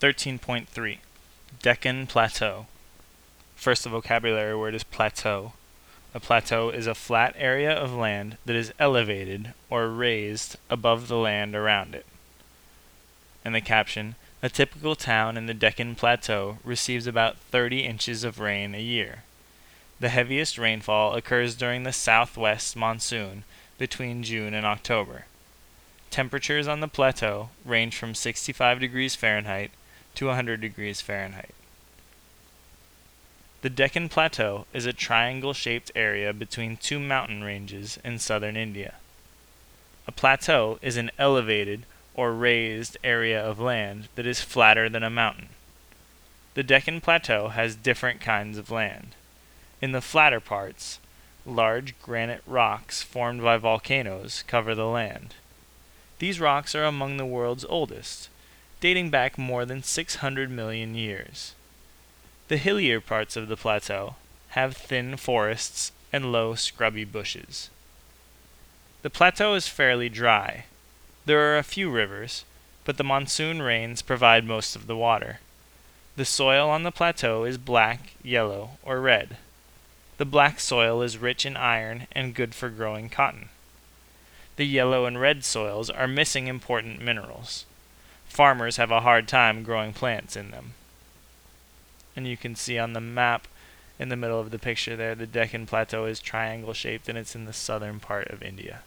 13.3 Deccan Plateau. First the vocabulary word is plateau. A plateau is a flat area of land that is elevated or raised above the land around it. And the caption A typical town in the Deccan Plateau receives about 30 inches of rain a year. The heaviest rainfall occurs during the southwest monsoon between June and October. Temperatures on the plateau range from 65 degrees Fahrenheit to 100 degrees Fahrenheit. The Deccan Plateau is a triangle shaped area between two mountain ranges in southern India. A plateau is an elevated or raised area of land that is flatter than a mountain. The Deccan Plateau has different kinds of land. In the flatter parts, large granite rocks formed by volcanoes cover the land. These rocks are among the world's oldest, dating back more than 600 million years. The hillier parts of the plateau have thin forests and low scrubby bushes. The plateau is fairly dry. There are a few rivers, but the monsoon rains provide most of the water. The soil on the plateau is black, yellow, or red. The black soil is rich in iron and good for growing cotton. The yellow and red soils are missing important minerals farmers have a hard time growing plants in them. And you can see on the map in the middle of the picture there, the Deccan Plateau is triangle shaped and it's in the southern part of India.